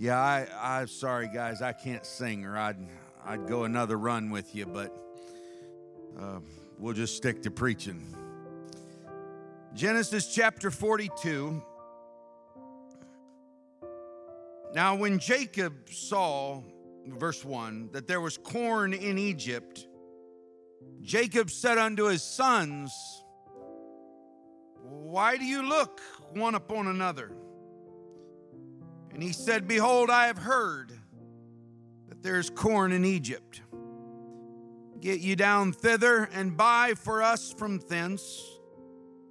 Yeah, I, I'm sorry, guys. I can't sing, or I'd, I'd go another run with you, but uh, we'll just stick to preaching. Genesis chapter 42. Now, when Jacob saw, verse 1, that there was corn in Egypt, Jacob said unto his sons, Why do you look one upon another? And he said, Behold, I have heard that there is corn in Egypt. Get you down thither and buy for us from thence,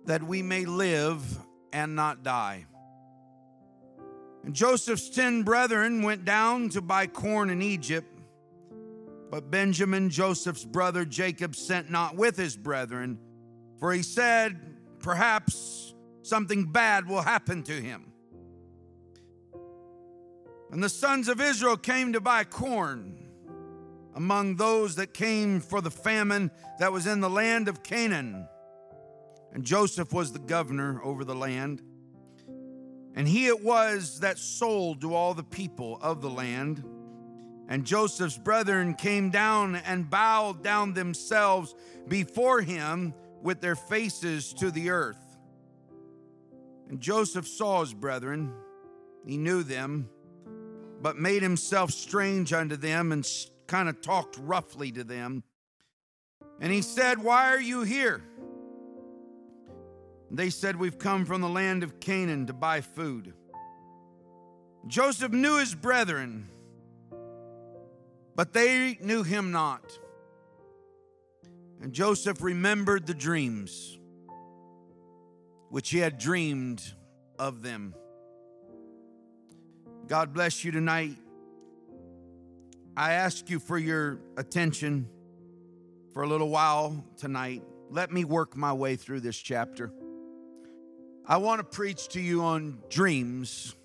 that we may live and not die. And Joseph's ten brethren went down to buy corn in Egypt. But Benjamin, Joseph's brother Jacob, sent not with his brethren, for he said, Perhaps something bad will happen to him. And the sons of Israel came to buy corn among those that came for the famine that was in the land of Canaan. And Joseph was the governor over the land. And he it was that sold to all the people of the land. And Joseph's brethren came down and bowed down themselves before him with their faces to the earth. And Joseph saw his brethren, he knew them but made himself strange unto them and kind of talked roughly to them. And he said, Why are you here? They said, We've come from the land of Canaan to buy food. Joseph knew his brethren, but they knew him not. And Joseph remembered the dreams which he had dreamed of them. God bless you tonight. I ask you for your attention for a little while tonight. Let me work my way through this chapter. I want to preach to you on dreams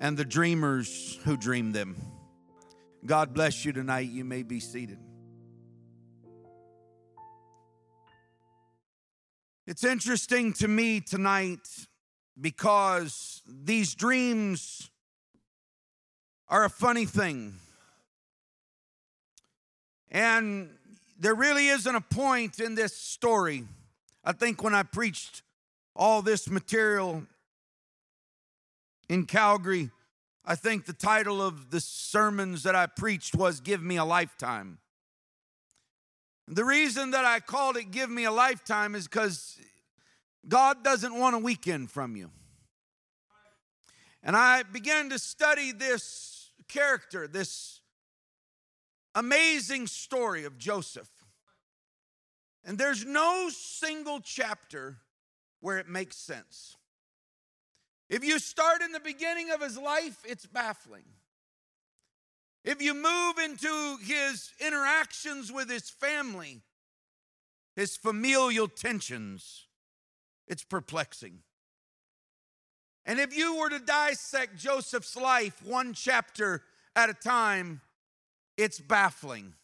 and the dreamers who dream them. God bless you tonight. You may be seated. It's interesting to me tonight because these dreams are a funny thing. And there really isn't a point in this story. I think when I preached all this material in Calgary, I think the title of the sermons that I preached was Give Me a Lifetime. The reason that I called it Give Me a Lifetime is because God doesn't want a weekend from you. And I began to study this character, this amazing story of Joseph. And there's no single chapter where it makes sense. If you start in the beginning of his life, it's baffling. If you move into his interactions with his family, his familial tensions, it's perplexing. And if you were to dissect Joseph's life one chapter at a time, it's baffling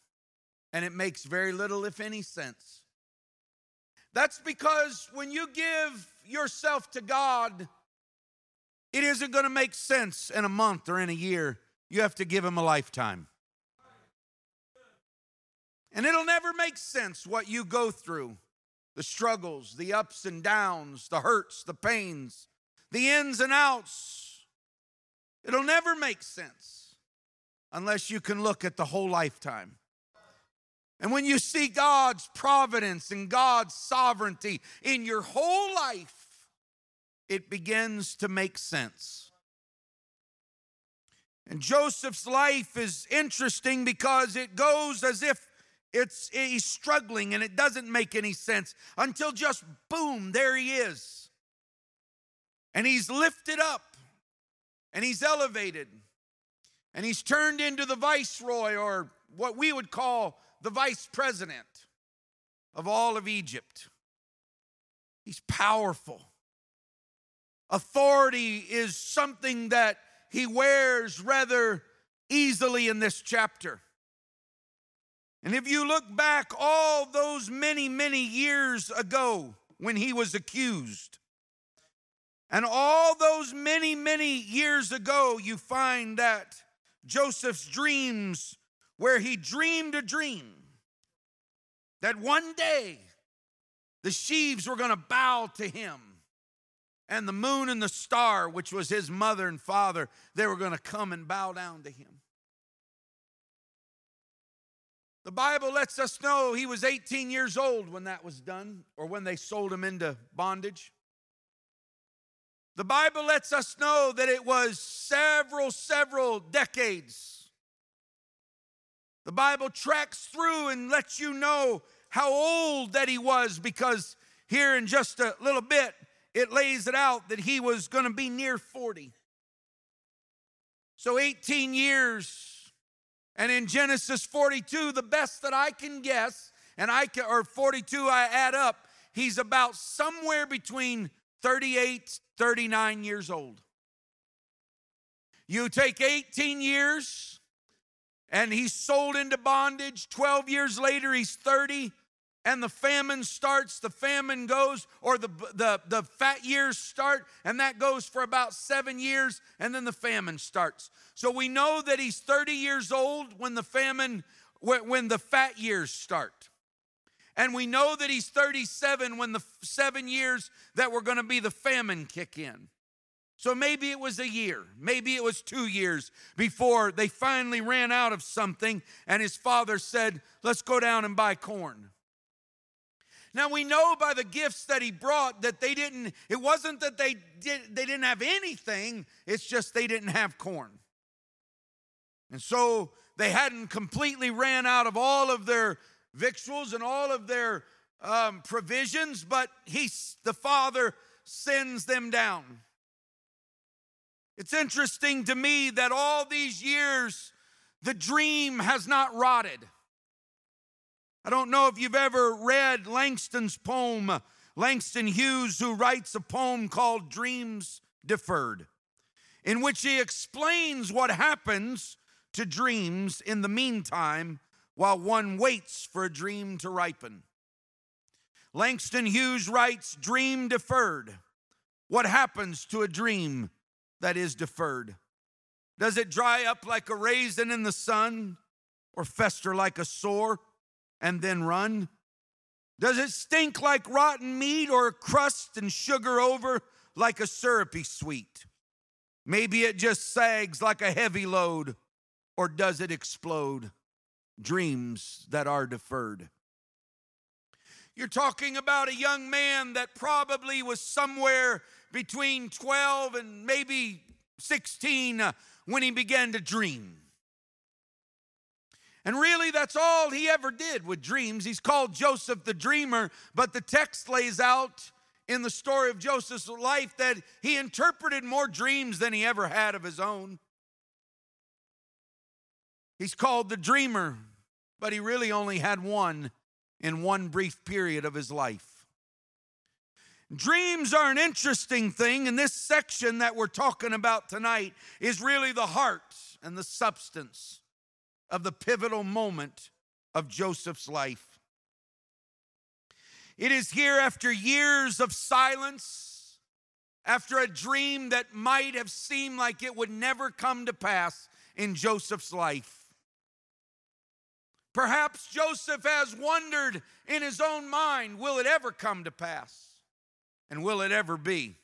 and it makes very little, if any, sense. That's because when you give yourself to God, it isn't going to make sense in a month or in a year. You have to give Him a lifetime. And it'll never make sense what you go through the struggles, the ups and downs, the hurts, the pains, the ins and outs. It'll never make sense unless you can look at the whole lifetime. And when you see God's providence and God's sovereignty in your whole life, it begins to make sense. And Joseph's life is interesting because it goes as if it's he's struggling and it doesn't make any sense until just boom, there he is. And he's lifted up and he's elevated and he's turned into the viceroy or what we would call the vice president of all of Egypt. He's powerful. Authority is something that he wears rather easily in this chapter. And if you look back all those many, many years ago when he was accused, And all those many, many years ago, you find that Joseph's dreams, where he dreamed a dream that one day the sheaves were going to bow to him, and the moon and the star, which was his mother and father, they were going to come and bow down to him. The Bible lets us know he was 18 years old when that was done, or when they sold him into bondage. The Bible lets us know that it was several, several decades. The Bible tracks through and lets you know how old that he was because here in just a little bit, it lays it out that he was going to be near 40. So 18 years and in Genesis 42, the best that I can guess, and I can, or 42, I add up, he's about somewhere between 38, 39 years old. You take 18 years and he's sold into bondage. 12 years later, he's 30 and the famine starts, the famine goes, or the, the, the fat years start, and that goes for about seven years, and then the famine starts. So we know that he's 30 years old when the famine, when the fat years start. And we know that he's 37 when the seven years that were going to be the famine kick in. So maybe it was a year, maybe it was two years before they finally ran out of something, and his father said, Let's go down and buy corn. Now we know by the gifts that he brought that they didn't, it wasn't that they did they didn't have anything, it's just they didn't have corn. And so they hadn't completely ran out of all of their victuals and all of their um, provisions, but he, the father, sends them down. It's interesting to me that all these years, the dream has not rotted. I don't know if you've ever read Langston's poem, Langston Hughes, who writes a poem called Dreams Deferred, in which he explains what happens to dreams in the meantime while one waits for a dream to ripen. Langston Hughes writes Dream Deferred. What happens to a dream that is deferred? Does it dry up like a raisin in the sun or fester like a sore? And then run? Does it stink like rotten meat or crust and sugar over like a syrupy sweet? Maybe it just sags like a heavy load, or does it explode? Dreams that are deferred. You're talking about a young man that probably was somewhere between 12 and maybe 16 uh, when he began to dream. And really, that's all he ever did with dreams. He's called Joseph the dreamer, but the text lays out in the story of Joseph's life that he interpreted more dreams than he ever had of his own. He's called the dreamer, but he really only had one in one brief period of his life. Dreams are an interesting thing, and this section that we're talking about tonight is really the heart and the substance of the pivotal moment of Joseph's life. It is here after years of silence, after a dream that might have seemed like it would never come to pass in Joseph's life. Perhaps Joseph has wondered in his own mind will it ever come to pass? And will it ever be?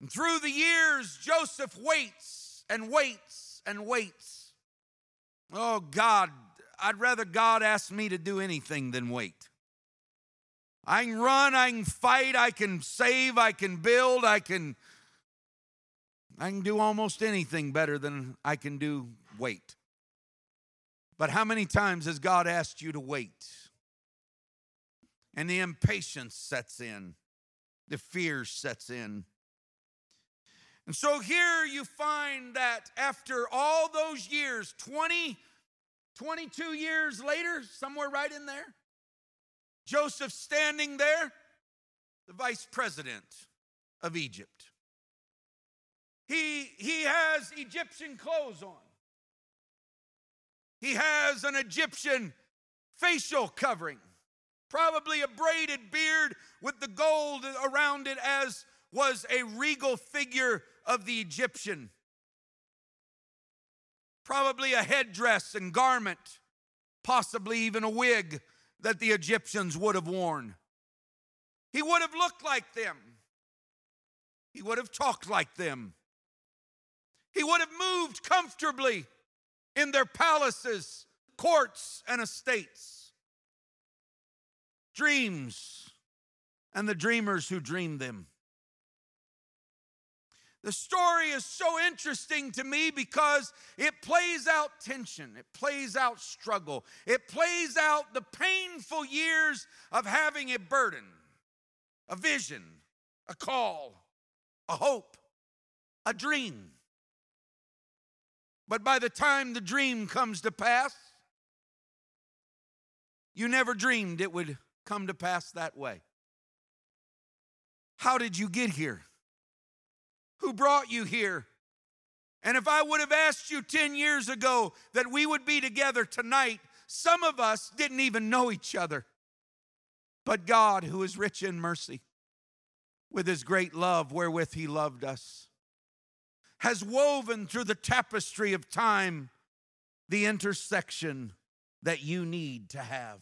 And through the years, Joseph waits and waits and waits. Oh, God, I'd rather God ask me to do anything than wait. I can run, I can fight, I can save, I can build, I can I can do almost anything better than I can do wait. But how many times has God asked you to wait? And the impatience sets in, the fear sets in. And so here you find that after all those years, 20, 22 years later, somewhere right in there, Joseph standing there, the vice president of Egypt. He, he has Egyptian clothes on. He has an Egyptian facial covering, probably a braided beard with the gold around it, as was a regal figure of the Egyptian. Probably a headdress and garment, possibly even a wig that the Egyptians would have worn. He would have looked like them. He would have talked like them. He would have moved comfortably in their palaces, courts, and estates. Dreams and the dreamers who dreamed them. The story is so interesting to me because it plays out tension, it plays out struggle, it plays out the painful years of having a burden, a vision, a call, a hope, a dream. But by the time the dream comes to pass, you never dreamed it would come to pass that way. How did you get here? Who brought you here? And if I would have asked you 10 years ago that we would be together tonight, some of us didn't even know each other. But God, who is rich in mercy, with his great love wherewith he loved us, has woven through the tapestry of time the intersection that you need to have.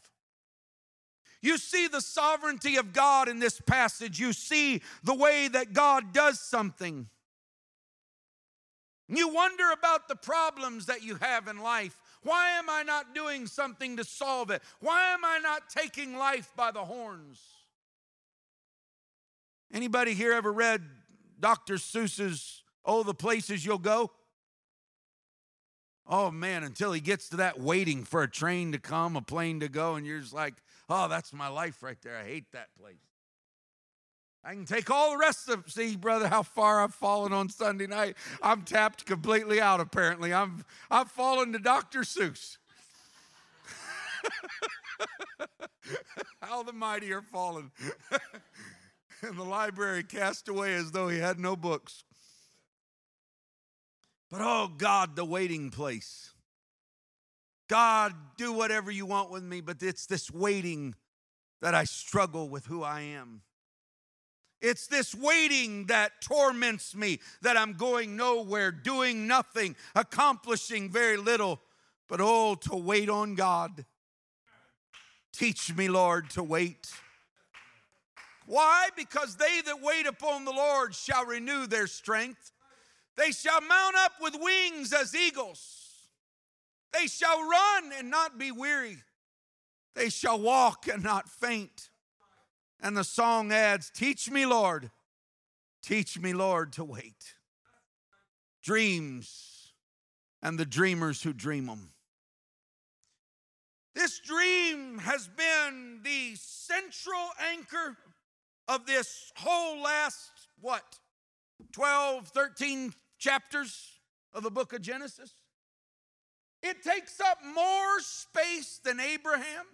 You see the sovereignty of God in this passage. You see the way that God does something. You wonder about the problems that you have in life. Why am I not doing something to solve it? Why am I not taking life by the horns? Anybody here ever read Dr. Seuss's Oh, the places you'll go? Oh man, until he gets to that waiting for a train to come, a plane to go, and you're just like, oh, that's my life right there. I hate that place. I can take all the rest of see, brother, how far I've fallen on Sunday night. I'm tapped completely out, apparently. I'm I've fallen to Dr. Seuss. how the mighty are fallen. and the library cast away as though he had no books. But oh God, the waiting place. God, do whatever you want with me, but it's this waiting that I struggle with who I am. It's this waiting that torments me, that I'm going nowhere, doing nothing, accomplishing very little. But oh, to wait on God. Teach me, Lord, to wait. Why? Because they that wait upon the Lord shall renew their strength. They shall mount up with wings as eagles. They shall run and not be weary. They shall walk and not faint. And the song adds, Teach me, Lord, teach me, Lord, to wait. Dreams and the dreamers who dream them. This dream has been the central anchor of this whole last, what, 12, 13 chapters of the book of Genesis. It takes up more space than Abraham,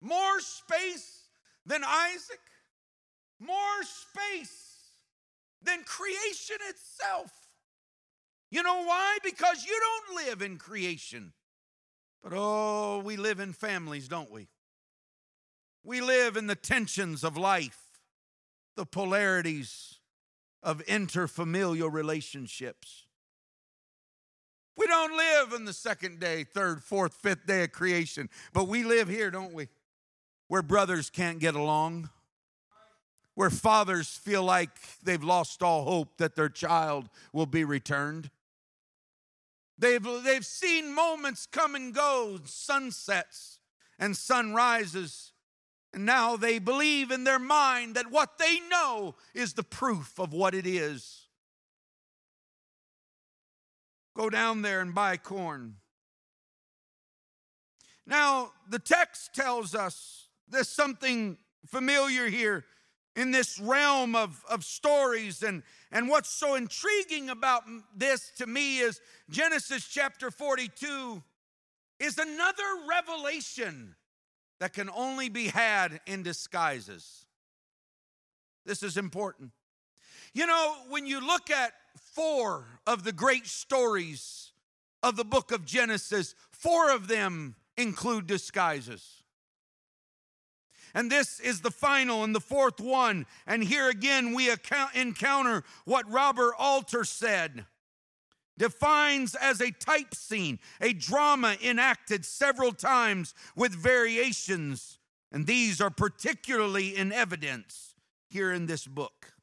more space than Isaac, more space than creation itself. You know why? Because you don't live in creation. But oh, we live in families, don't we? We live in the tensions of life, the polarities of interfamilial relationships. We don't live in the second day, third, fourth, fifth day of creation, but we live here, don't we? Where brothers can't get along, where fathers feel like they've lost all hope that their child will be returned. They've, they've seen moments come and go, sunsets and sunrises, and now they believe in their mind that what they know is the proof of what it is. Go down there and buy corn. Now, the text tells us there's something familiar here in this realm of, of stories. And, and what's so intriguing about this to me is Genesis chapter 42 is another revelation that can only be had in disguises. This is important. You know, when you look at four of the great stories of the book of Genesis, four of them include disguises. And this is the final and the fourth one. And here again we encounter what Robert Alter said defines as a type scene, a drama enacted several times with variations. And these are particularly in evidence here in this book.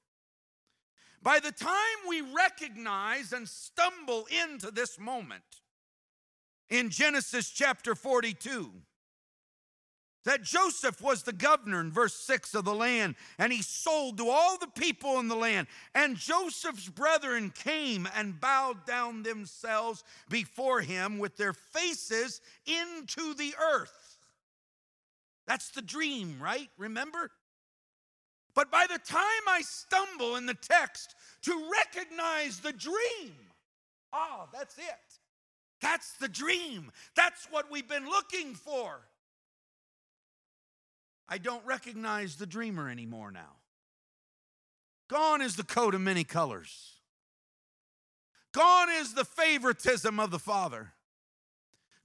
By the time we recognize and stumble into this moment in Genesis chapter 42, that Joseph was the governor in verse 6 of the land, and he sold to all the people in the land. And Joseph's brethren came and bowed down themselves before him with their faces into the earth. That's the dream, right? Remember? But by the time I stumble in the text to recognize the dream, ah, that's it. That's the dream. That's what we've been looking for. I don't recognize the dreamer anymore now. Gone is the coat of many colors. Gone is the favoritism of the father.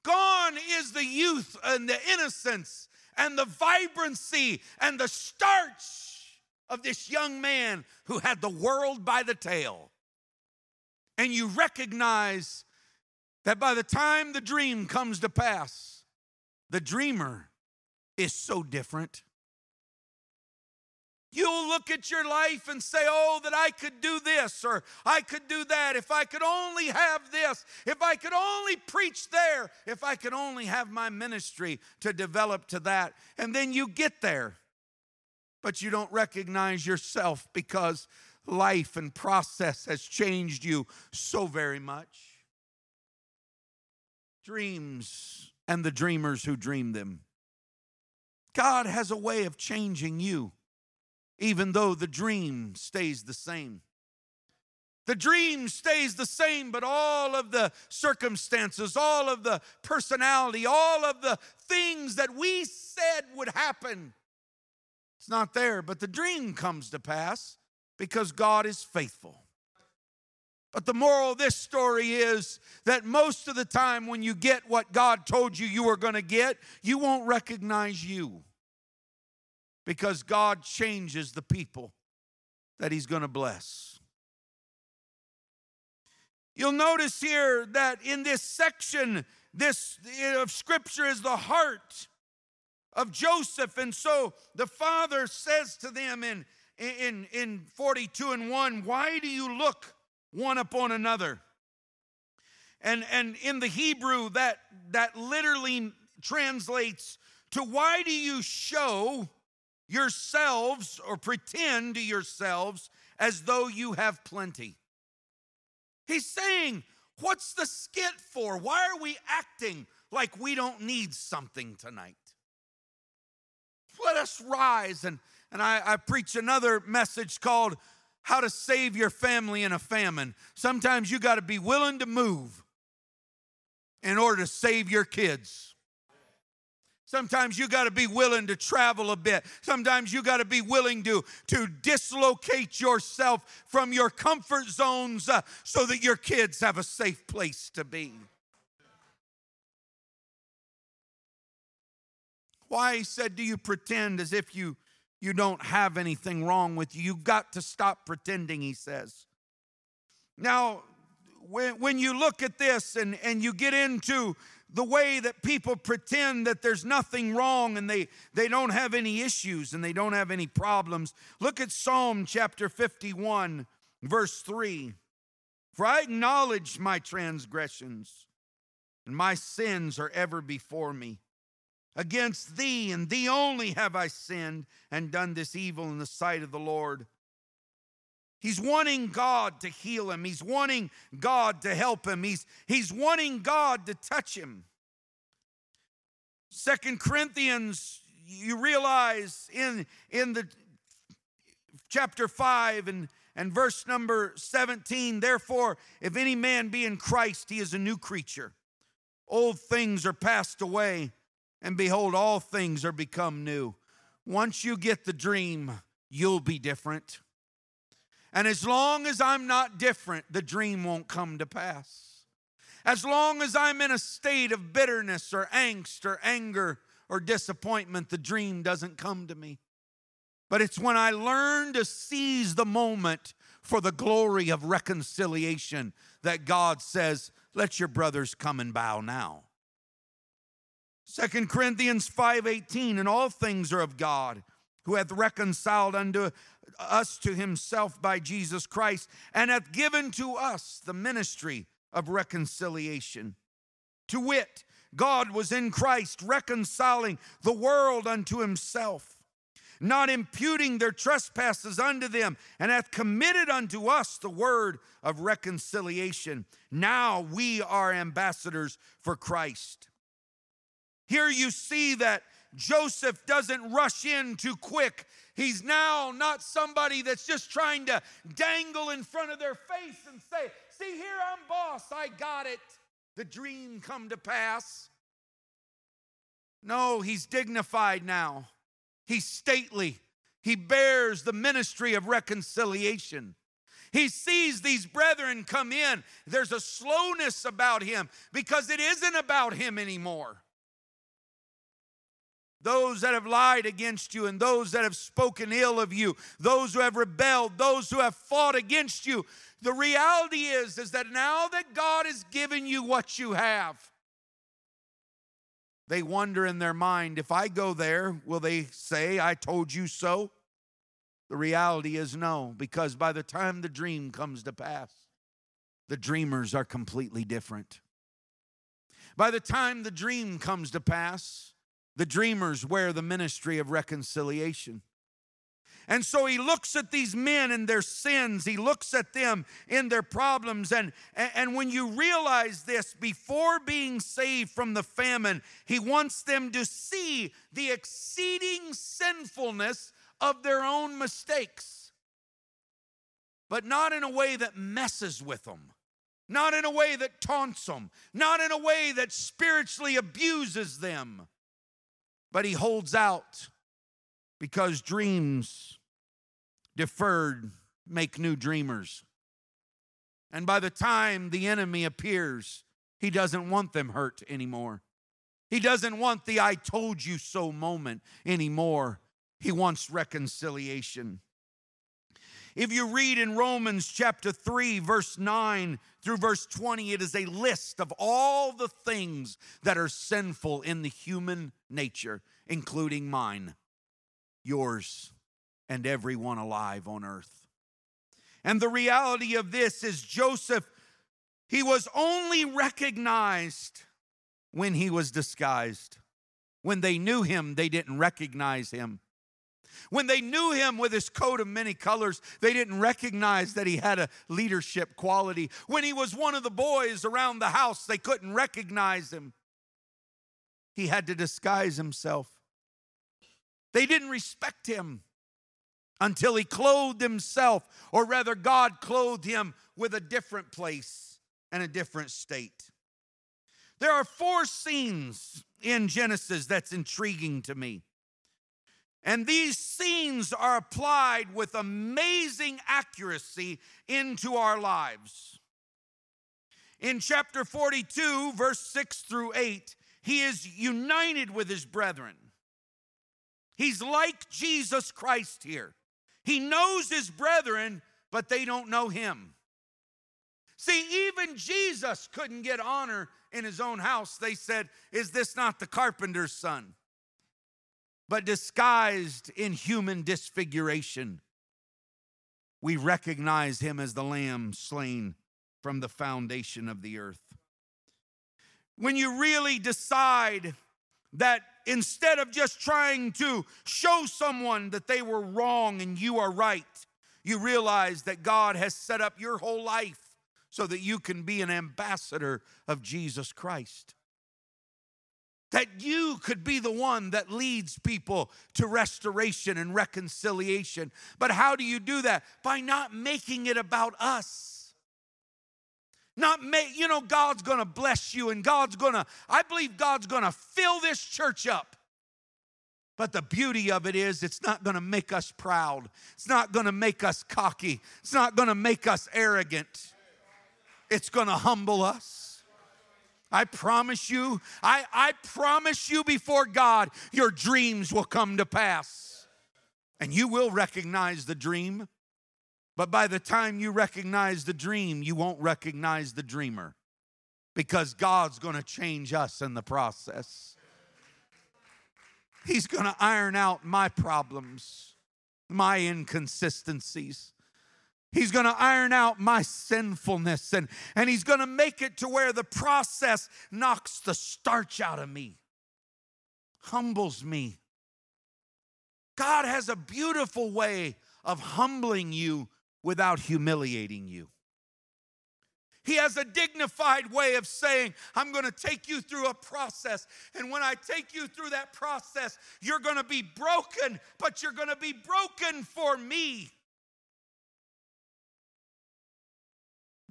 Gone is the youth and the innocence and the vibrancy and the starch of this young man who had the world by the tail. And you recognize that by the time the dream comes to pass, the dreamer is so different. You'll look at your life and say, Oh, that I could do this or I could do that. If I could only have this, if I could only preach there, if I could only have my ministry to develop to that. And then you get there, but you don't recognize yourself because life and process has changed you so very much. Dreams and the dreamers who dream them. God has a way of changing you, even though the dream stays the same. The dream stays the same, but all of the circumstances, all of the personality, all of the things that we said would happen, it's not there. But the dream comes to pass because God is faithful. But the moral of this story is that most of the time, when you get what God told you you were going to get, you won't recognize you because God changes the people that He's going to bless. You'll notice here that in this section, this of Scripture is the heart of Joseph. And so the father says to them in, in, in 42 and 1, Why do you look? one upon another. And, and in the Hebrew, that, that literally translates to why do you show yourselves or pretend to yourselves as though you have plenty? He's saying, What's the skit for? Why are we acting like we don't need something tonight? Let us rise. And, and I, I preach another message called how to save your family in a famine. Sometimes you got to be willing to move in order to save your kids. Sometimes you got to be willing to travel a bit. Sometimes you got to be willing to, to dislocate yourself from your comfort zones uh, so that your kids have a safe place to be. Why, he said, do you pretend as if you you don't have anything wrong with you. You've got to stop pretending, he says. Now, when, when you look at this and, and you get into the way that people pretend that there's nothing wrong and they, they don't have any issues and they don't have any problems, look at Psalm chapter 51, verse 3. For I acknowledge my transgressions, and my sins are ever before me. Against thee and thee only have I sinned and done this evil in the sight of the Lord. He's wanting God to heal him. He's wanting God to help him. He's, he's wanting God to touch him. Second Corinthians, you realize in, in the chapter 5 and, and verse number 17, therefore, if any man be in Christ, he is a new creature. Old things are passed away and behold, all things are become new. Once you get the dream, you'll be different. And as long as I'm not different, the dream won't come to pass. As long as I'm in a state of bitterness or angst or anger or disappointment, the dream doesn't come to me. But it's when I learn to seize the moment for the glory of reconciliation that God says, Let your brothers come and bow now. Second Corinthians 5:18 and all things are of God who hath reconciled unto us to himself by Jesus Christ and hath given to us the ministry of reconciliation. To wit, God was in Christ reconciling the world unto himself, not imputing their trespasses unto them, and hath committed unto us the word of reconciliation. Now we are ambassadors for Christ. Here you see that Joseph doesn't rush in too quick. He's now not somebody that's just trying to dangle in front of their face and say, See, here I'm boss, I got it. The dream come to pass. No, he's dignified now. He's stately. He bears the ministry of reconciliation. He sees these brethren come in. There's a slowness about him because it isn't about him anymore those that have lied against you and those that have spoken ill of you those who have rebelled those who have fought against you. The reality is is that now that god has given you what you have they wonder in their mind if i go there will they say i told you so the reality is no because by the time the dream comes to pass the dreamers are completely different. By the time the dream comes to pass the dreamers wear the ministry of reconciliation. And so he looks at these men and their sins. He looks at them in their problems. And, and when you realize this, before being saved from the famine, he wants them to see the exceeding sinfulness of their own mistakes, but not in a way that messes with them, not in a way that taunts them, not in a way that spiritually abuses them but he holds out because dreams deferred make new dreamers. And by the time the enemy appears, he doesn't want them hurt anymore. He doesn't want the I told you so moment anymore. He wants reconciliation. If you read in Romans chapter 3, verse 9 through verse 20, it is a list of all the things that are sinful in the human nature, including mine, yours, and everyone alive on earth. And the reality of this is Joseph, he was only recognized when he was disguised. When they knew him, they didn't recognize him. When they knew him with his coat of many colors, they didn't recognize that he had a leadership quality. When he was one of the boys around the house, they couldn't recognize him. He had to disguise himself. They didn't respect him until he clothed himself, or rather, God clothed him with a different place and a different state. There are four scenes in Genesis that's intriguing to me. And these scenes are applied with amazing accuracy into our lives. In chapter 42, verse 6 through 8, he is united with his brethren. He's like Jesus Christ here. He knows his brethren, but they don't know him. See, even Jesus couldn't get honor in his own house. They said, Is this not the carpenter's son? But disguised in human disfiguration. We recognize him as the lamb slain from the foundation of the earth. When you really decide that instead of just trying to show someone that they were wrong and you are right, you realize that God has set up your whole life so that you can be an ambassador of Jesus Christ that you could be the one that leads people to restoration and reconciliation. But how do you do that? By not making it about us. Not make, you know, God's gonna bless you and God's gonna, I believe God's gonna fill this church up. But the beauty of it is, it's not gonna make us proud. It's not gonna make us cocky. It's not gonna make us arrogant. It's gonna humble us. I promise you, I, I promise you before God, your dreams will come to pass. And you will recognize the dream. But by the time you recognize the dream, you won't recognize the dreamer because God's to change us in the process. He's to iron out my problems, my inconsistencies. He's going to iron out my sinfulness and, and he's going to make it to where the process knocks the starch out of me, humbles me. God has a beautiful way of humbling you without humiliating you. He has a dignified way of saying, I'm going to take you through a process. And when I take you through that process, you're going to be broken, but you're going to be broken for me.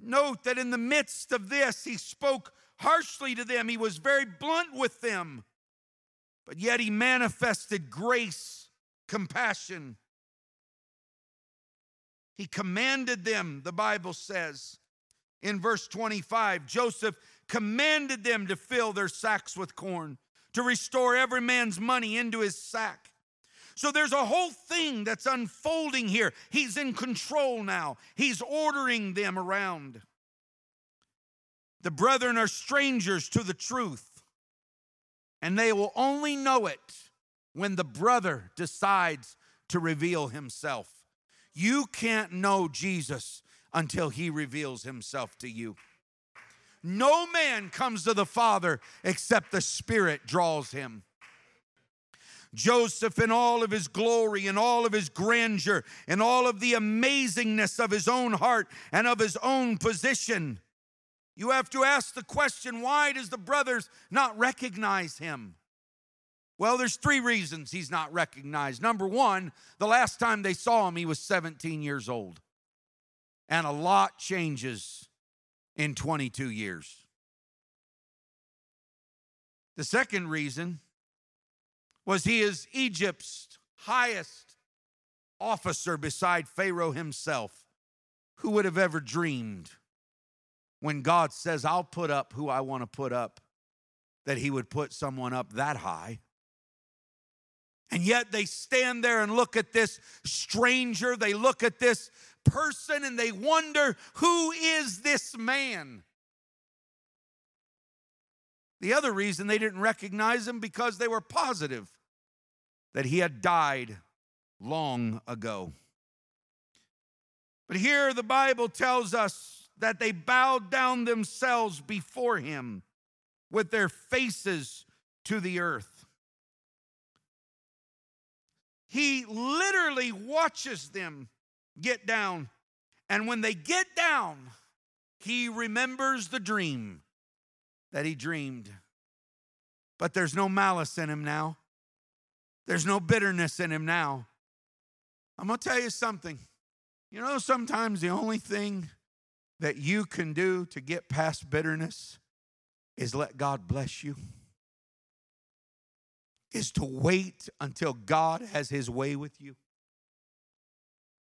Note that in the midst of this, he spoke harshly to them, he was very blunt with them, but yet he manifested grace, compassion, he commanded them, the Bible says in verse 25 Joseph commanded them to fill their sacks with corn, to restore every man's money into his sack. So there's a whole thing that's unfolding here. He's in control now, he's ordering them around. The brethren are strangers to the truth, and they will only know it when the brother decides to reveal himself. You can't know Jesus until he reveals himself to you. No man comes to the Father except the Spirit draws him. Joseph, in all of his glory, in all of his grandeur, in all of the amazingness of his own heart and of his own position, you have to ask the question why does the brothers not recognize him? Well, there's three reasons he's not recognized. Number one, the last time they saw him, he was 17 years old. And a lot changes in 22 years. The second reason was he is Egypt's highest officer beside Pharaoh himself. Who would have ever dreamed when God says, I'll put up who I want to put up, that he would put someone up that high? And yet they stand there and look at this stranger, they look at this person, and they wonder, who is this man? The other reason they didn't recognize him because they were positive that he had died long ago. But here the Bible tells us that they bowed down themselves before him with their faces to the earth. He literally watches them get down. And when they get down, he remembers the dream that he dreamed. But there's no malice in him now, there's no bitterness in him now. I'm going to tell you something. You know, sometimes the only thing that you can do to get past bitterness is let God bless you is to wait until God has his way with you.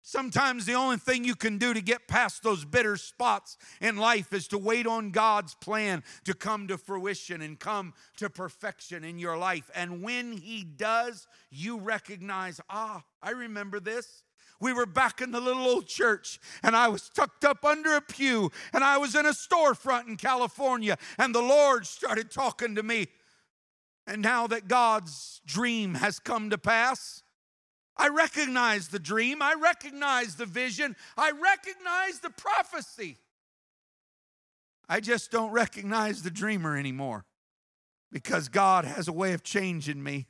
Sometimes the only thing you can do to get past those bitter spots in life is to wait on God's plan to come to fruition and come to perfection in your life. And when He does, you recognize, ah, I remember this. We were back in the little old church, and I was tucked up under a pew, and I was in a storefront in California, and the Lord started talking to me. And now that God's dream has come to pass, I recognize the dream, I recognize the vision, I recognize the prophecy. I just don't recognize the dreamer anymore because God has a way of changing me.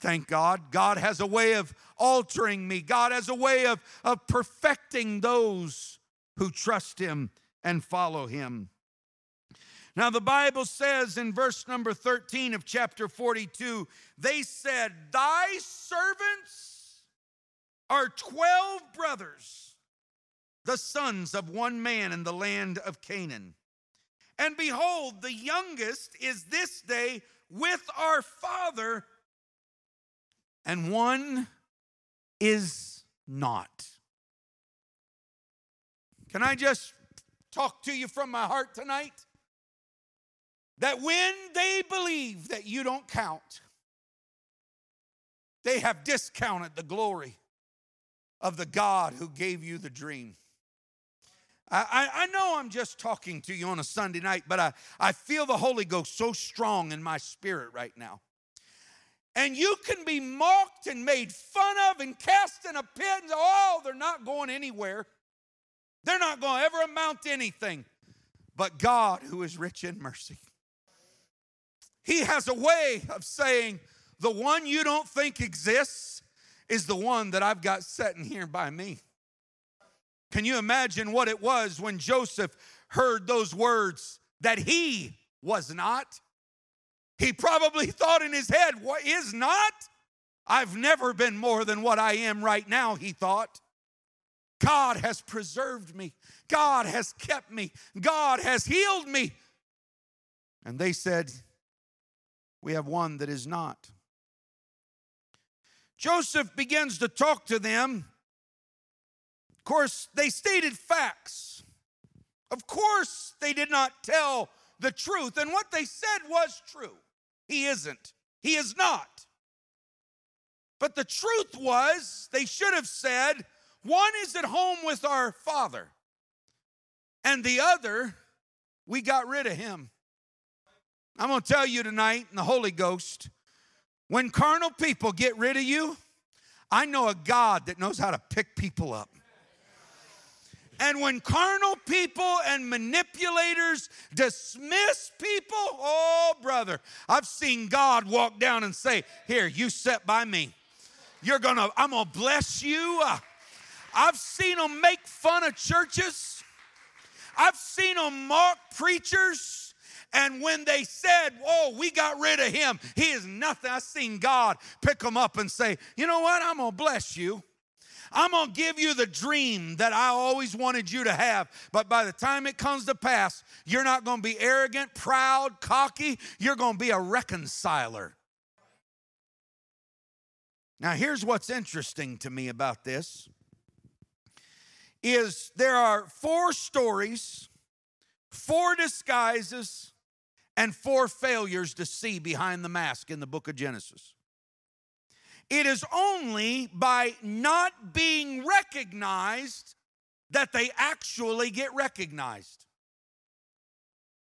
Thank God. God has a way of altering me. God has a way of, of perfecting those who trust Him and follow Him. Now, the Bible says in verse number 13 of chapter 42, they said, Thy servants are 12 brothers, the sons of one man in the land of Canaan. And behold, the youngest is this day with our father, and one is not. Can I just talk to you from my heart tonight? that when they believe that you don't count, they have discounted the glory of the God who gave you the dream. I, I, know I'm just talking to you on a Sunday night, but I, I feel the Holy Ghost so strong in my spirit right now. And you can be mocked and made fun of and cast in a pit and oh, they're not going anywhere. They're not going to ever amount to anything. But God, who is rich in mercy, He has a way of saying, the one you don't think exists is the one that I've got sitting here by me. Can you imagine what it was when Joseph heard those words that he was not? He probably thought in his head, What is not? I've never been more than what I am right now, he thought. God has preserved me. God has kept me. God has healed me. And they said, We have one that is not. Joseph begins to talk to them. Of course, they stated facts. Of course, they did not tell the truth. And what they said was true. He isn't, he is not. But the truth was, they should have said, one is at home with our father, and the other, we got rid of him. I'm going to tell you tonight in the Holy Ghost when carnal people get rid of you, I know a God that knows how to pick people up. And when carnal people and manipulators dismiss people, oh, brother, I've seen God walk down and say, Here, you sit by me. You're gonna, I'm gonna bless you. Uh, I've seen them make fun of churches, I've seen them mock preachers. And when they said, Oh, we got rid of him, he is nothing. I seen God pick him up and say, You know what? I'm going to bless you. I'm going to give you the dream that I always wanted you to have. But by the time it comes to pass, you're not going to be arrogant, proud, cocky. You're going to be a reconciler. Now, here's what's interesting to me about this is there are four stories, four disguises, and four failures to see behind the mask in the book of Genesis. It is only by not being recognized that they actually get recognized.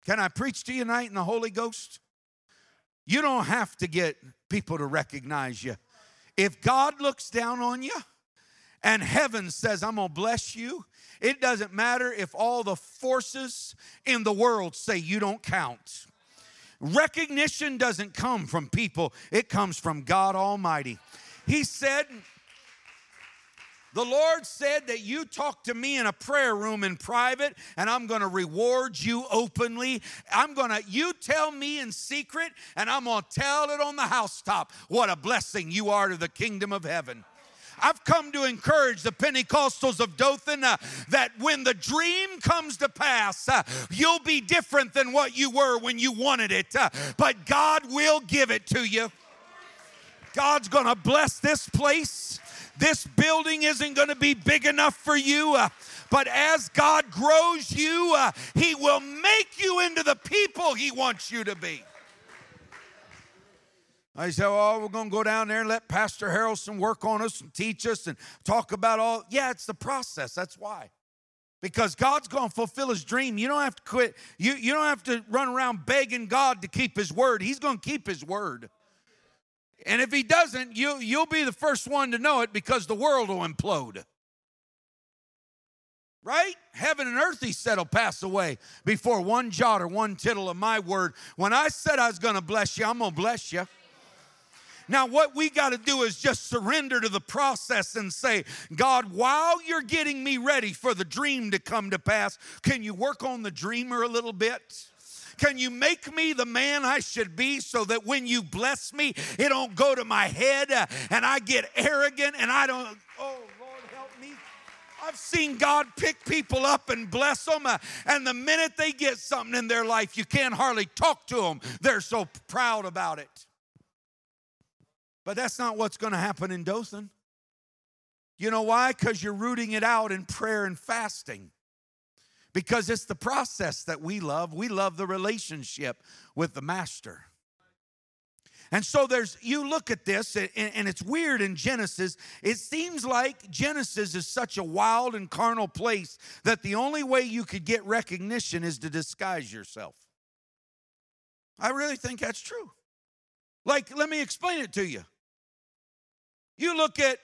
Can I preach to you tonight in the Holy Ghost? You don't have to get people to recognize you. If God looks down on you and heaven says, I'm gonna bless you, it doesn't matter if all the forces in the world say you don't count. Recognition doesn't come from people, it comes from God Almighty. He said, the Lord said that you talk to me in a prayer room in private and I'm going to reward you openly. I'm going to, you tell me in secret and I'm going to tell it on the housetop. What a blessing you are to the kingdom of heaven. I've come to encourage the Pentecostals of Dothan uh, that when the dream comes to pass, uh, you'll be different than what you were when you wanted it, uh, but God will give it to you. God's to bless this place. This building isn't to be big enough for you. Uh, but as God grows you, uh, He will make you into the people He wants you to be. I said, Oh, we're going to go down there and let Pastor Harrelson work on us and teach us and talk about all. Yeah, it's the process. That's why. Because God's going to fulfill his dream. You don't have to quit. You, you don't have to run around begging God to keep his word. He's going to keep his word. And if he doesn't, you, you'll be the first one to know it because the world will implode. Right? Heaven and earth, he said, will pass away before one jot or one tittle of my word. When I said I was going to bless you, I'm going to bless you. Now, what we got to do is just surrender to the process and say, God, while you're getting me ready for the dream to come to pass, can you work on the dreamer a little bit? Can you make me the man I should be so that when you bless me, it don't go to my head uh, and I get arrogant and I don't, oh Lord, help me. I've seen God pick people up and bless them, uh, and the minute they get something in their life, you can't hardly talk to them. They're so proud about it. But that's not what's going to happen in Dothan. You know why? Because you're rooting it out in prayer and fasting. because it's the process that we love. We love the relationship with the master. And so there's, you look at this, and, and, it's weird in Genesis. It seems like Genesis is such a wild and carnal place that the only way you could get recognition is to disguise yourself. I really think that's true. Like, let me explain it to you. You look at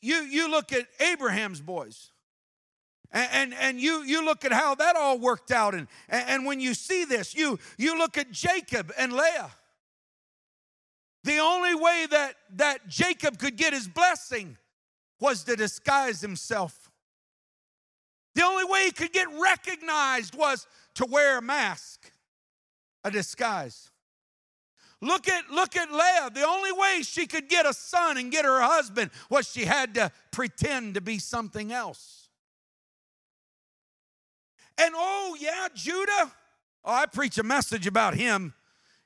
you you look at Abraham's boys. And, and, and, you, you look at how that all worked out. And, and when you see this, you, you look at Jacob and Leah. The only way that, that Jacob could get his blessing was to disguise himself. The only way he could get recognized was to wear a mask, a disguise. Look at look at Leah. The only way she could get a son and get her husband was she had to pretend to be something else. And oh yeah, Judah. Oh, I preach a message about him.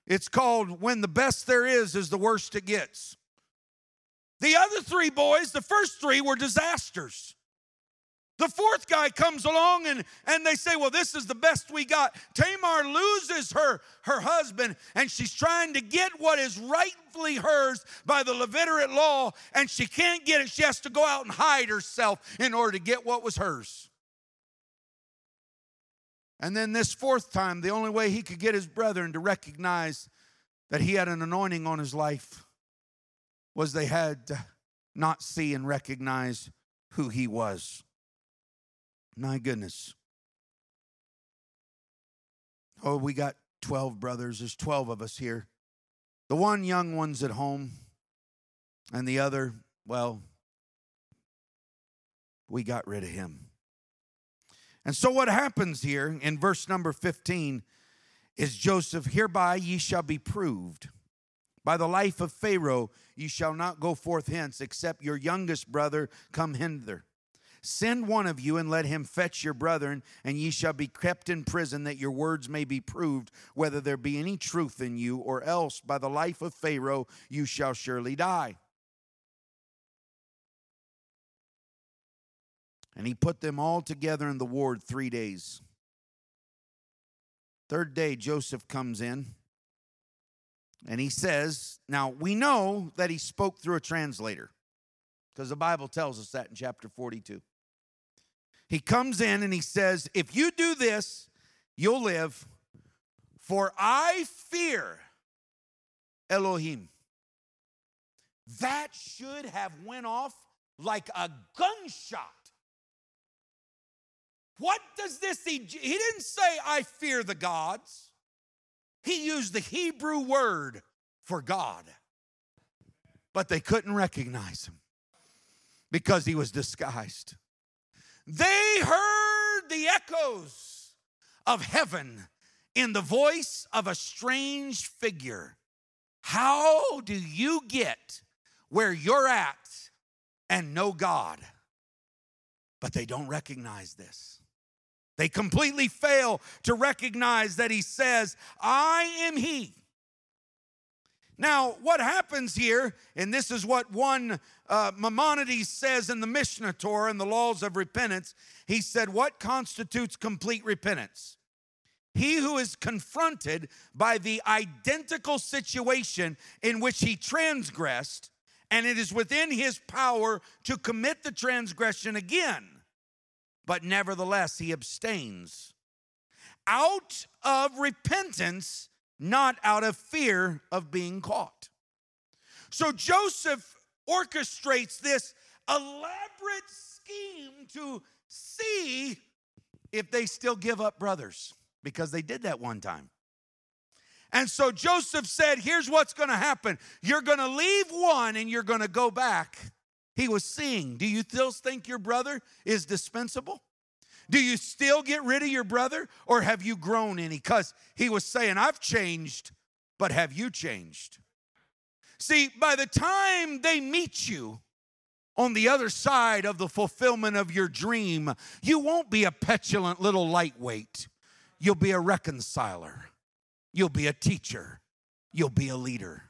It's called When the Best There Is is the Worst It Gets. The other three boys, the first three were disasters. The fourth guy comes along and, and they say, Well, this is the best we got. Tamar loses her, her husband and she's trying to get what is rightfully hers by the levirate law, and she can't get it. She has to go out and hide herself in order to get what was hers. And then this fourth time, the only way he could get his brethren to recognize that he had an anointing on his life was they had to not see and recognize who he was. My goodness. Oh, we got 12 brothers. There's 12 of us here. The one young one's at home, and the other, well, we got rid of him. And so, what happens here in verse number 15 is Joseph, hereby ye shall be proved. By the life of Pharaoh, ye shall not go forth hence, except your youngest brother come hither. Send one of you and let him fetch your brethren, and ye shall be kept in prison, that your words may be proved, whether there be any truth in you, or else by the life of Pharaoh you shall surely die. And he put them all together in the ward three days. Third day, Joseph comes in and he says, Now we know that he spoke through a translator because the Bible tells us that in chapter 42. He comes in and he says, If you do this, you'll live, for I fear Elohim. That should have went off like a gunshot. What does this he, he didn't say I fear the gods. He used the Hebrew word for God. But they couldn't recognize him because he was disguised. They heard the echoes of heaven in the voice of a strange figure. How do you get where you're at and know God? But they don't recognize this. They completely fail to recognize that He says, I am He. Now, what happens here, and this is what one uh, Maimonides says in the Mishneh Torah and the laws of repentance, he said, What constitutes complete repentance? He who is confronted by the identical situation in which he transgressed, and it is within his power to commit the transgression again, but nevertheless he abstains. Out of repentance, not out of fear of being caught. So Joseph orchestrates this elaborate scheme to see if they still give up brothers because they did that one time. And so Joseph said, Here's what's going to happen. You're going to leave one and you're going to go back. He was seeing. Do you still think your brother is dispensable? Do you still get rid of your brother or have you grown any? Because he was saying, I've changed, but have you changed? See, by the time they meet you on the other side of the fulfillment of your dream, you won't be a petulant little lightweight. You'll be a reconciler, you'll be a teacher, you'll be a leader.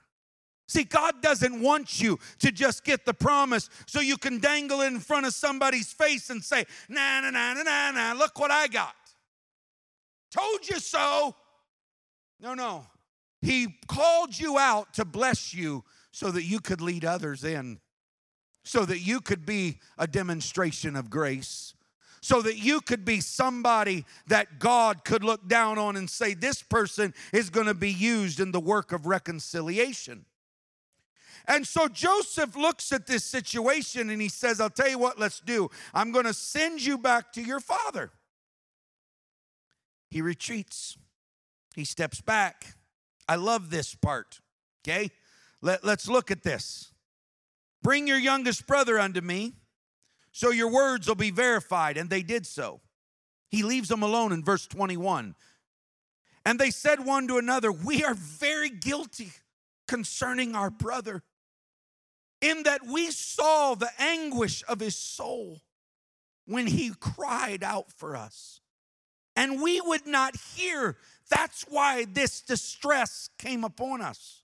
See, God doesn't want you to just get the promise so you can dangle it in front of somebody's face and say, nah, nah, nah, nah, nah, nah, look what I got. told you so. No, no. He called you out to bless you so that you could lead others in, so that you could be a demonstration of grace, so that you could be somebody that God could look down on and say, This person is going to be used in the work of reconciliation. And so Joseph looks at this situation and he says, I'll tell you what, let's do. I'm going to send you back to your father. He retreats, he steps back. I love this part, okay? Let, let's look at this. Bring your youngest brother unto me, so your words will be verified. And they did so. He leaves them alone in verse 21. And they said one to another, We are very guilty concerning our brother, in that we saw the anguish of his soul when he cried out for us. And we would not hear. That's why this distress came upon us.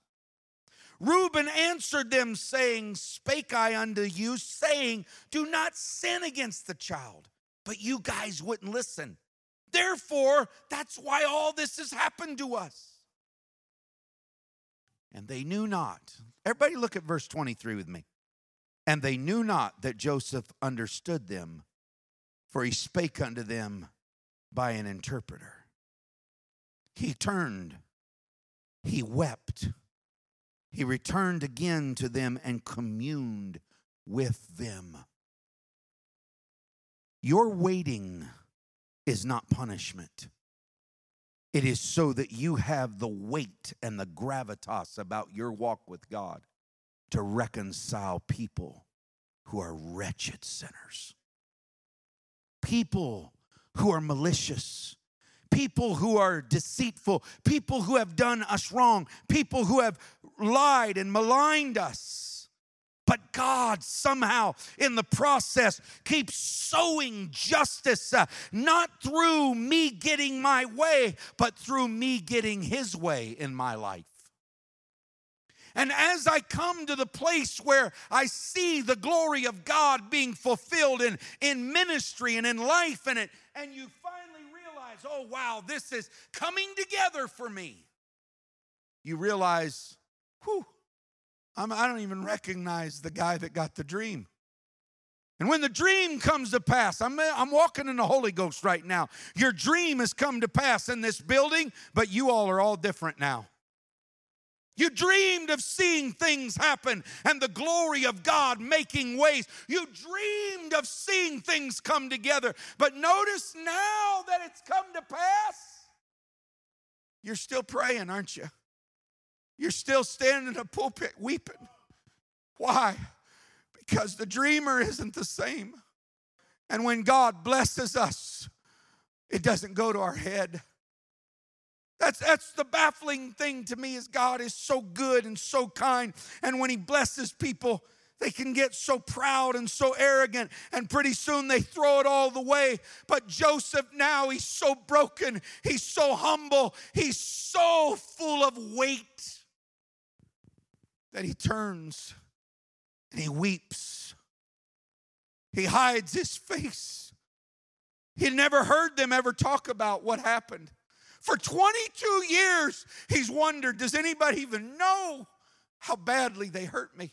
Reuben answered them, saying, Spake I unto you, saying, Do not sin against the child. But you guys wouldn't listen. Therefore, that's why all this has happened to us. And they knew not. Everybody look at verse 23 with me. And they knew not that Joseph understood them, for he spake unto them by an interpreter. He turned, he wept he returned again to them and communed with them. Your waiting is not punishment. It is so that you have the weight and the gravitas about your walk with God to reconcile people who are wretched sinners, people who are malicious, people who are deceitful, people who have done us wrong, people who have lied and maligned us. But God somehow in the process keeps sowing justice, uh, not through me getting my way, but through me getting His way in my life. And as I come to the place where I see the glory of God being fulfilled in, in ministry and in life, and it, and you finally realize, oh, wow, this is coming together for me. You realize, whew, I'm, I don't even recognize the guy that got the dream. And when the dream comes to pass, I'm, I'm walking in the Holy Ghost right now. Your dream has come to pass in this building, but you all are all different now. You dreamed of seeing things happen and the glory of God making ways. You dreamed of seeing things come together. But notice now that it's come to pass, you're still praying, aren't you? You're still standing in a pulpit weeping. Why? Because the dreamer isn't the same. And when God blesses us, it doesn't go to our head. That's, that's the baffling thing to me is God is so good and so kind. And when he blesses people, they can get so proud and so arrogant, and pretty soon they throw it all the way. But Joseph now, he's so broken, he's so humble, he's so full of weight that he turns and he weeps. He hides his face. He never heard them ever talk about what happened. For 22 years, he's wondered does anybody even know how badly they hurt me?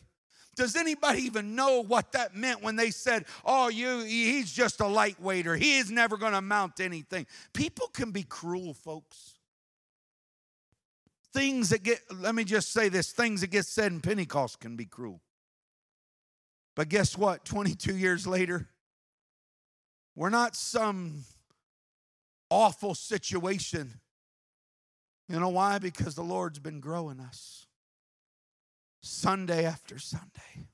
Does anybody even know what that meant when they said, "Oh, you he's just a lightweight or he is never going to amount to anything." People can be cruel, folks. Things that get let me just say this, things that get said in Pentecost can be cruel. But guess what? 22 years later, we're not some awful situation you know why? Because the Lord's been growing us Sunday after Sunday.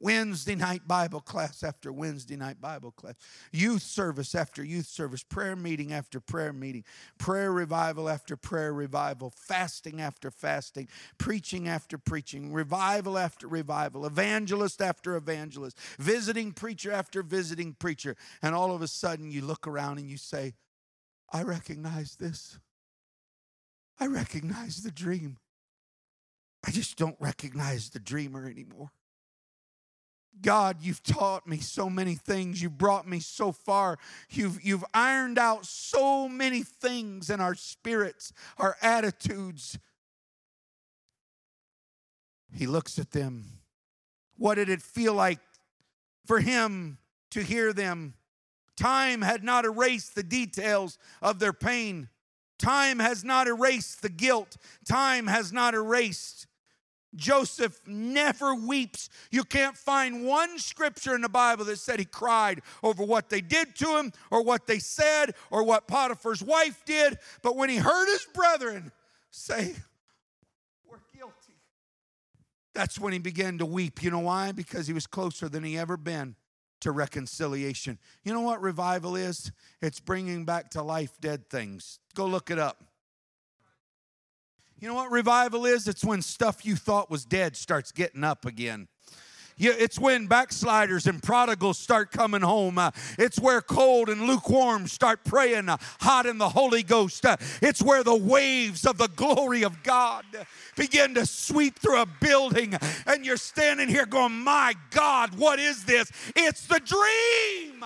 Wednesday night Bible class after Wednesday night Bible class, youth service after youth service, prayer meeting after prayer meeting, prayer revival after prayer revival, fasting after fasting, preaching after preaching, revival after revival, evangelist after evangelist, visiting preacher after visiting preacher. And all of a sudden you look around and you say, I recognize this. I recognize the dream. I just don't recognize the dreamer anymore. God, you've taught me so many things. You've brought me so far. You've, you've ironed out so many things in our spirits, our attitudes. He looks at them. What did it feel like for him to hear them? Time had not erased the details of their pain. Time has not erased the guilt. Time has not erased Joseph never weeps. You can't find one scripture in the Bible that said he cried over what they did to him or what they said or what Potiphar's wife did. But when he heard his brethren say, We're guilty, that's when he began to weep. You know why? Because he was closer than he ever been to reconciliation. You know what revival is? It's bringing back to life dead things. Go look it up. You know what revival is? It's when stuff you thought was dead starts getting up again. Yeah, it's when backsliders and prodigals start coming home. Uh, it's where cold and lukewarm start praying uh, hot in the Holy Ghost. Uh, it's where the waves of the glory of God begin to sweep through a building, and you're standing here going, My God, what is this? It's the dream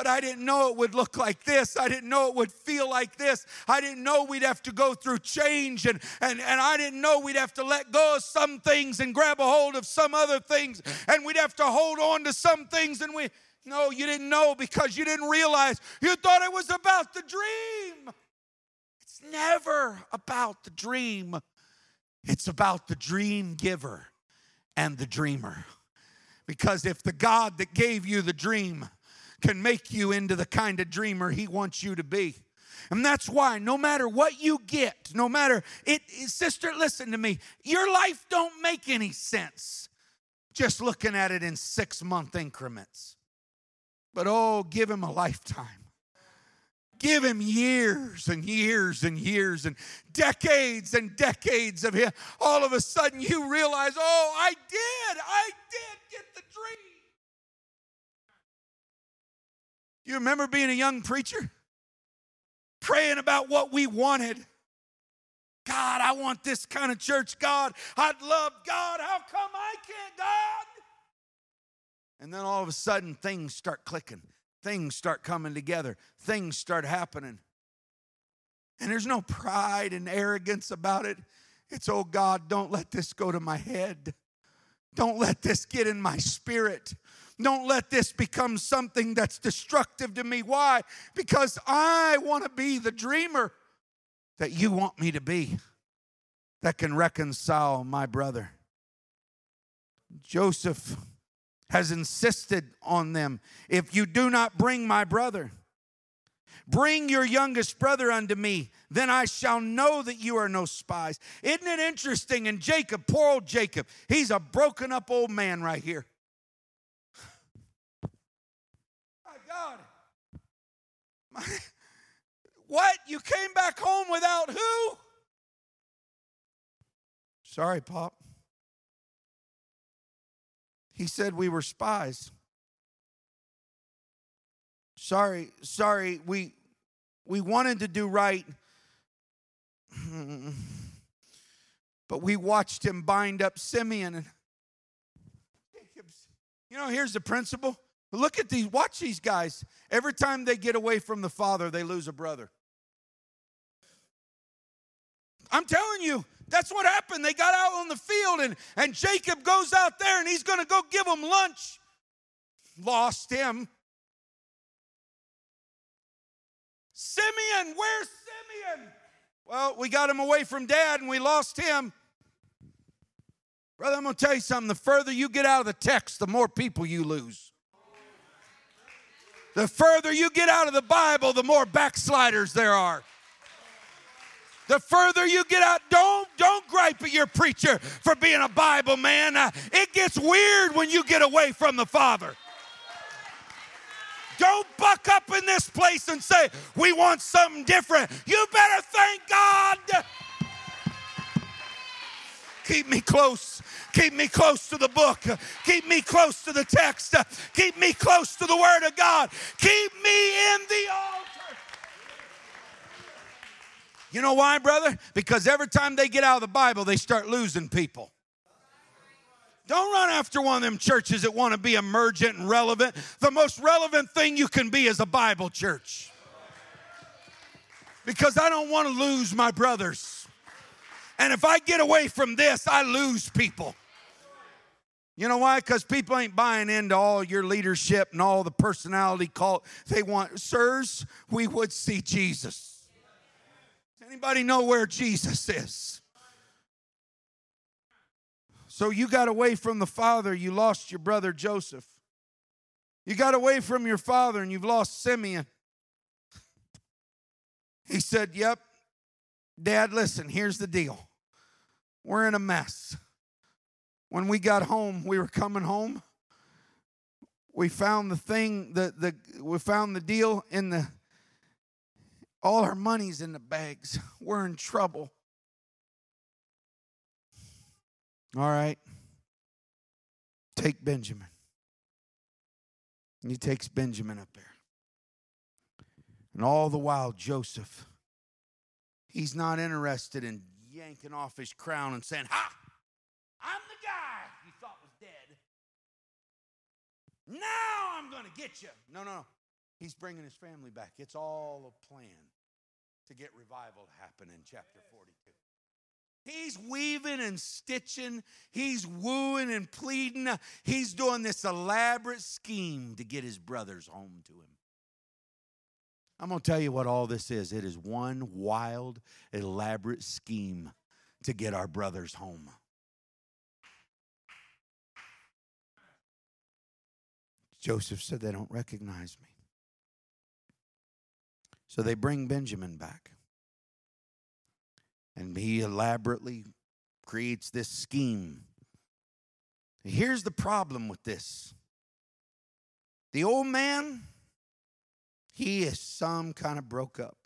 but I didn't know it would look like this. I didn't know it would feel like this. I didn't know we'd have to go through change, and, and, and I didn't know we'd have to let go of some things and grab a hold of some other things, and we'd have to hold on to some things, and we. No, you didn't know because you didn't realize. You thought it was about the dream. It's never about the dream, it's about the dream giver and the dreamer. Because if the God that gave you the dream can make you into the kind of dreamer He wants you to be. And that's why no matter what you get, no matter it, sister, listen to me, your life don't make any sense just looking at it in six month increments. But oh, give him a lifetime. Give him years and years and years and decades and decades of him. All of a sudden, you realize, oh, I did, I did get the dream. You remember being a young preacher? Praying about what we wanted. God, I want this kind of church. God, I'd love God. How come I can't, God? And then all of a sudden, things start clicking, things start coming together, things start happening. And there's no pride and arrogance about it. It's, oh God, don't let this go to my head. Don't let this get in my spirit. Don't let this become something that's destructive to me. Why? Because I want to be the dreamer that you want me to be that can reconcile my brother. Joseph has insisted on them if you do not bring my brother, bring your youngest brother unto me, then I shall know that you are no spies. Isn't it interesting? And Jacob, poor old Jacob, he's a broken up old man right here. what? You came back home without who? Sorry, Pop. He said we were spies. Sorry, sorry, we we wanted to do right. But we watched him bind up Simeon and Jacob's. You know, here's the principle. Look at these, watch these guys. Every time they get away from the father, they lose a brother. I'm telling you, that's what happened. They got out on the field, and, and Jacob goes out there and he's going to go give them lunch. Lost him. Simeon, where's Simeon? Well, we got him away from dad and we lost him. Brother, I'm going to tell you something. The further you get out of the text, the more people you lose. The further you get out of the Bible, the more backsliders there are. The further you get out, don't don't gripe at your preacher for being a Bible man. Uh, it gets weird when you get away from the Father. Don't buck up in this place and say, We want something different. You better thank God. Keep me close Keep me close to the book. Keep me close to the text. Keep me close to the Word of God. Keep me in the altar. You know why, brother? Because every time they get out of the Bible, they start losing people. Don't run after one of them churches that want to be emergent and relevant. The most relevant thing you can be is a Bible church. Because I don't want to lose my brothers. And if I get away from this, I lose people. You know why? Because people ain't buying into all your leadership and all the personality cult. They want, sirs, we would see Jesus. Does anybody know where Jesus is? So you got away from the father, you lost your brother Joseph. You got away from your father and you've lost Simeon. He said, Yep, Dad, listen, here's the deal. We're in a mess. When we got home, we were coming home. We found the thing, the, the we found the deal in the all our money's in the bags. We're in trouble. All right. Take Benjamin. And he takes Benjamin up there. And all the while, Joseph, he's not interested in yanking off his crown and saying, Ha! Guy you thought was dead. Now I'm going to get you. No, no, no. He's bringing his family back. It's all a plan to get revival to happen in chapter 42. He's weaving and stitching. He's wooing and pleading. He's doing this elaborate scheme to get his brothers home to him. I'm going to tell you what all this is it is one wild, elaborate scheme to get our brothers home. Joseph said, They don't recognize me. So they bring Benjamin back. And he elaborately creates this scheme. Here's the problem with this the old man, he is some kind of broke up.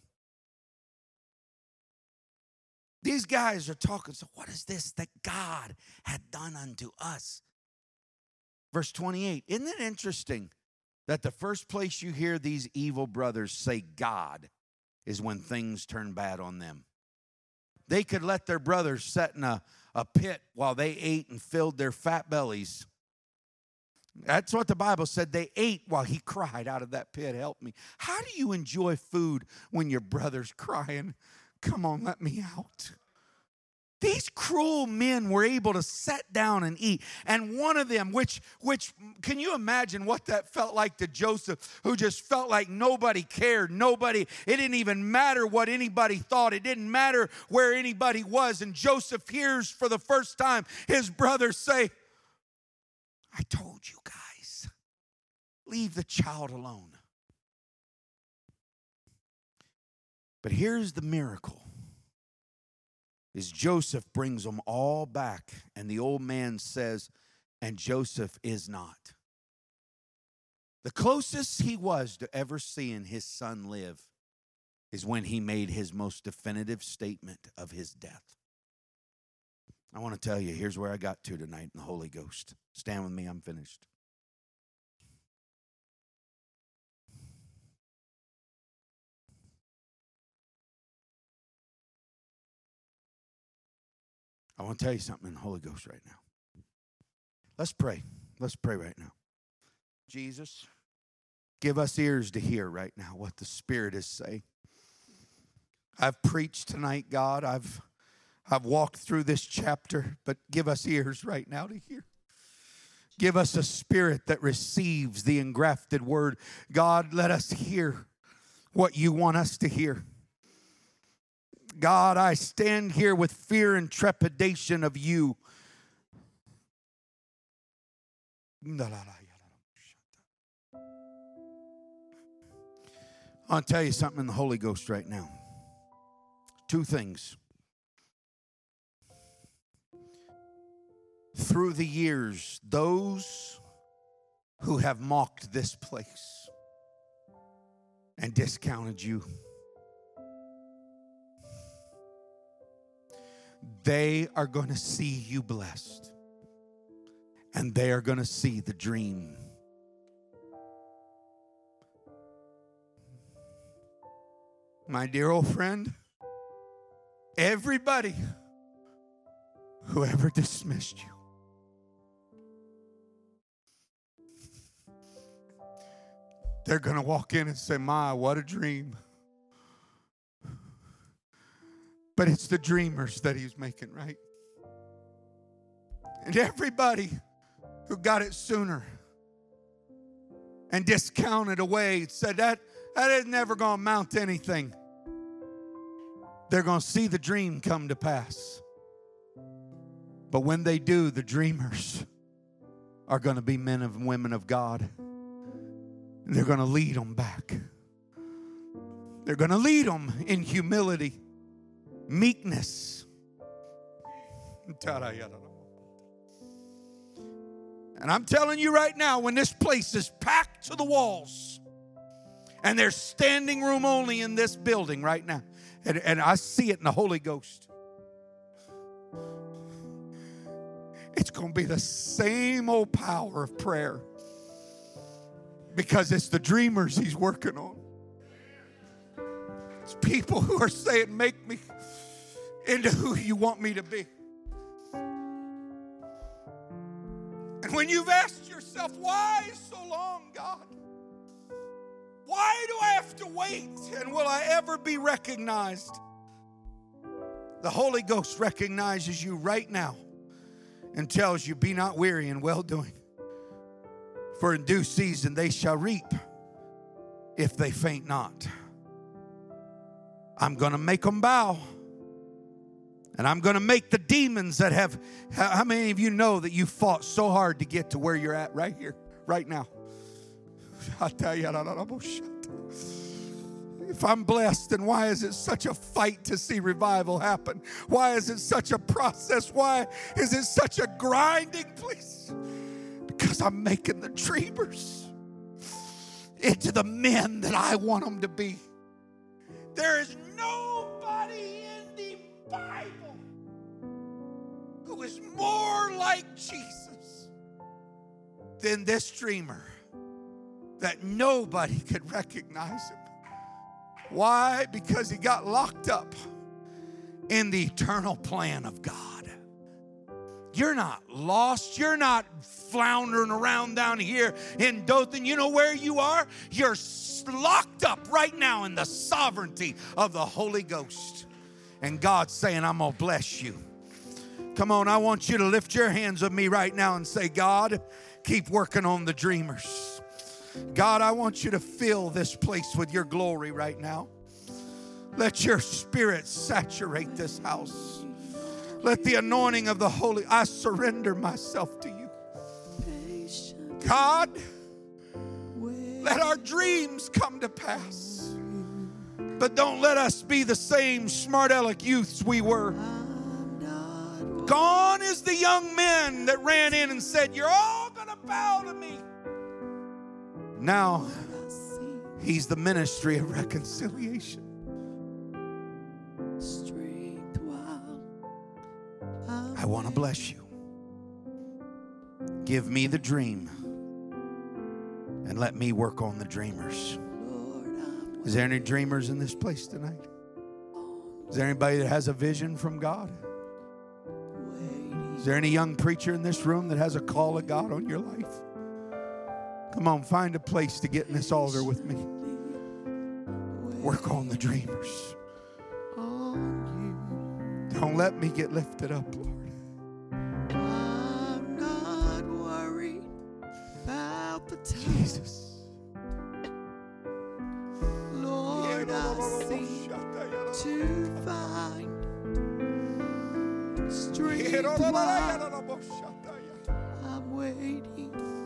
These guys are talking, so what is this that God had done unto us? Verse 28. Isn't it interesting that the first place you hear these evil brothers say God is when things turn bad on them? They could let their brothers sit in a, a pit while they ate and filled their fat bellies. That's what the Bible said. They ate while he cried out of that pit, Help me. How do you enjoy food when your brother's crying, Come on, let me out? These cruel men were able to sit down and eat. And one of them, which, which, can you imagine what that felt like to Joseph, who just felt like nobody cared? Nobody, it didn't even matter what anybody thought. It didn't matter where anybody was. And Joseph hears for the first time his brothers say, I told you guys, leave the child alone. But here's the miracle is Joseph brings them all back, and the old man says, and Joseph is not. The closest he was to ever seeing his son live is when he made his most definitive statement of his death. I want to tell you, here's where I got to tonight in the Holy Ghost. Stand with me, I'm finished. I want to tell you something in the Holy Ghost right now. Let's pray. Let's pray right now. Jesus, give us ears to hear right now what the Spirit is saying. I've preached tonight, God. I've I've walked through this chapter, but give us ears right now to hear. Give us a spirit that receives the engrafted word. God, let us hear what you want us to hear. God, I stand here with fear and trepidation of you. I'll tell you something in the Holy Ghost right now. Two things. Through the years, those who have mocked this place and discounted you they are going to see you blessed. And they are going to see the dream. My dear old friend, everybody who ever dismissed you, they're going to walk in and say, My, what a dream. But it's the dreamers that he's making, right? And everybody who got it sooner and discounted away said that that is never going to amount to anything. They're going to see the dream come to pass. But when they do, the dreamers are going to be men and women of God. They're going to lead them back. They're going to lead them in humility, meekness. And I'm telling you right now, when this place is packed to the walls, and there's standing room only in this building right now, and, and I see it in the Holy Ghost. It's going to be the same old power of prayer because it's the dreamers he's working on. People who are saying, Make me into who you want me to be. And when you've asked yourself, Why so long, God? Why do I have to wait? And will I ever be recognized? The Holy Ghost recognizes you right now and tells you, Be not weary in well doing. For in due season they shall reap if they faint not. I'm going to make them bow. And I'm going to make the demons that have. How many of you know that you fought so hard to get to where you're at right here, right now? I tell you, if I'm blessed, then why is it such a fight to see revival happen? Why is it such a process? Why is it such a grinding place? Because I'm making the dreamers into the men that I want them to be. There is nobody in the Bible who is more like Jesus than this dreamer that nobody could recognize him. Why? Because he got locked up in the eternal plan of God. You're not lost. You're not floundering around down here in Dothan. You know where you are? You're locked up right now in the sovereignty of the Holy Ghost. And God's saying, I'm going to bless you. Come on, I want you to lift your hands with me right now and say, God, keep working on the dreamers. God, I want you to fill this place with your glory right now. Let your spirit saturate this house. Let the anointing of the Holy, I surrender myself to you. God, let our dreams come to pass. But don't let us be the same smart aleck youths we were. Gone is the young men that ran in and said, You're all going to bow to me. Now, he's the ministry of reconciliation. I want to bless you. Give me the dream and let me work on the dreamers. Is there any dreamers in this place tonight? Is there anybody that has a vision from God? Is there any young preacher in this room that has a call of God on your life? Come on, find a place to get in this altar with me. Work on the dreamers. Don't let me get lifted up, Jesus. Lord, I seek to find strength. While I'm waiting.